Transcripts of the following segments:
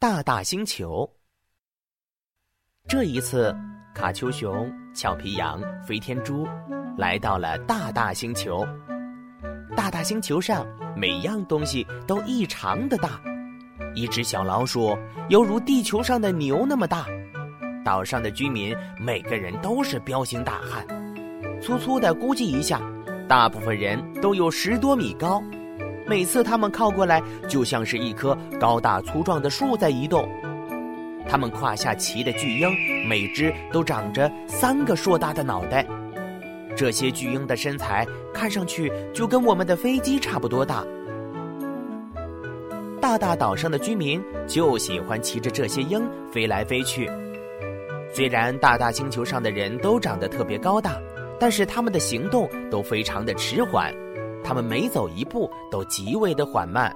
大大星球。这一次，卡丘熊、俏皮羊、飞天猪来到了大大星球。大大星球上，每样东西都异常的大。一只小老鼠犹如地球上的牛那么大。岛上的居民每个人都是彪形大汉，粗粗的估计一下，大部分人都有十多米高。每次他们靠过来，就像是一棵高大粗壮的树在移动。他们胯下骑的巨鹰，每只都长着三个硕大的脑袋。这些巨鹰的身材看上去就跟我们的飞机差不多大。大大岛上的居民就喜欢骑着这些鹰飞来飞去。虽然大大星球上的人都长得特别高大，但是他们的行动都非常的迟缓。他们每走一步都极为的缓慢。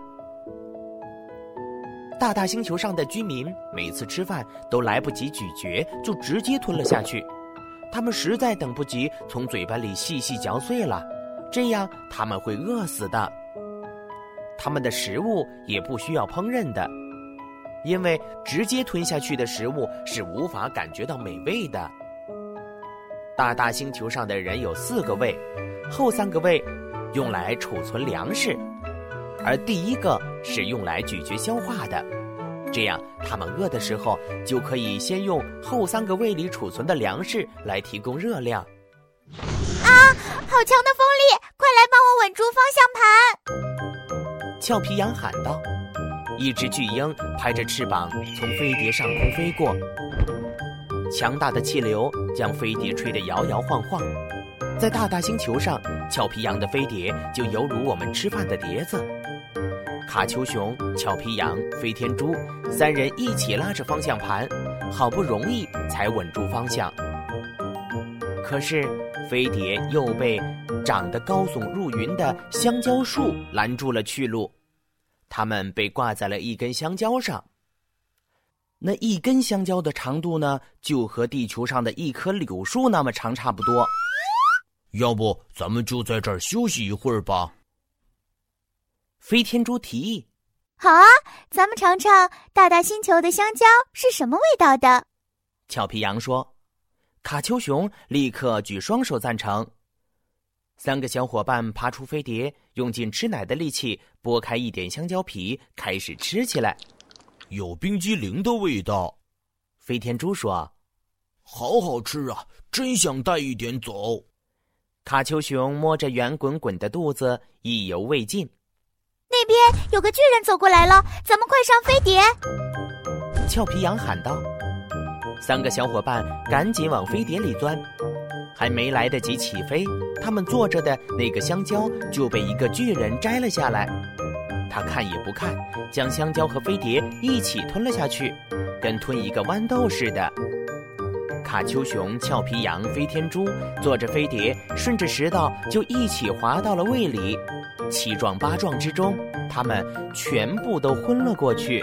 大大星球上的居民每次吃饭都来不及咀嚼，就直接吞了下去。他们实在等不及从嘴巴里细细嚼碎了，这样他们会饿死的。他们的食物也不需要烹饪的，因为直接吞下去的食物是无法感觉到美味的。大大星球上的人有四个胃，后三个胃。用来储存粮食，而第一个是用来咀嚼消化的。这样，它们饿的时候就可以先用后三个胃里储存的粮食来提供热量。啊，好强的风力！快来帮我稳住方向盘！俏皮羊喊道。一只巨鹰拍着翅膀从飞碟上空飞过，强大的气流将飞碟吹得摇摇晃晃。在大大星球上，俏皮羊的飞碟就犹如我们吃饭的碟子。卡丘熊、俏皮羊、飞天猪三人一起拉着方向盘，好不容易才稳住方向。可是，飞碟又被长得高耸入云的香蕉树拦住了去路。它们被挂在了一根香蕉上。那一根香蕉的长度呢，就和地球上的一棵柳树那么长，差不多。要不咱们就在这儿休息一会儿吧。飞天猪提议：“好啊，咱们尝尝大大星球的香蕉是什么味道的。”俏皮羊说。卡丘熊立刻举双手赞成。三个小伙伴爬出飞碟，用尽吃奶的力气剥开一点香蕉皮，开始吃起来。有冰激凌的味道，飞天猪说：“好好吃啊，真想带一点走。”卡丘熊摸着圆滚滚的肚子，意犹未尽。那边有个巨人走过来了，咱们快上飞碟！俏皮羊喊道。三个小伙伴赶紧往飞碟里钻，还没来得及起飞，他们坐着的那个香蕉就被一个巨人摘了下来。他看也不看，将香蕉和飞碟一起吞了下去，跟吞一个豌豆似的。卡丘熊、俏皮羊、飞天猪坐着飞碟，顺着食道就一起滑到了胃里。七撞八撞之中，他们全部都昏了过去。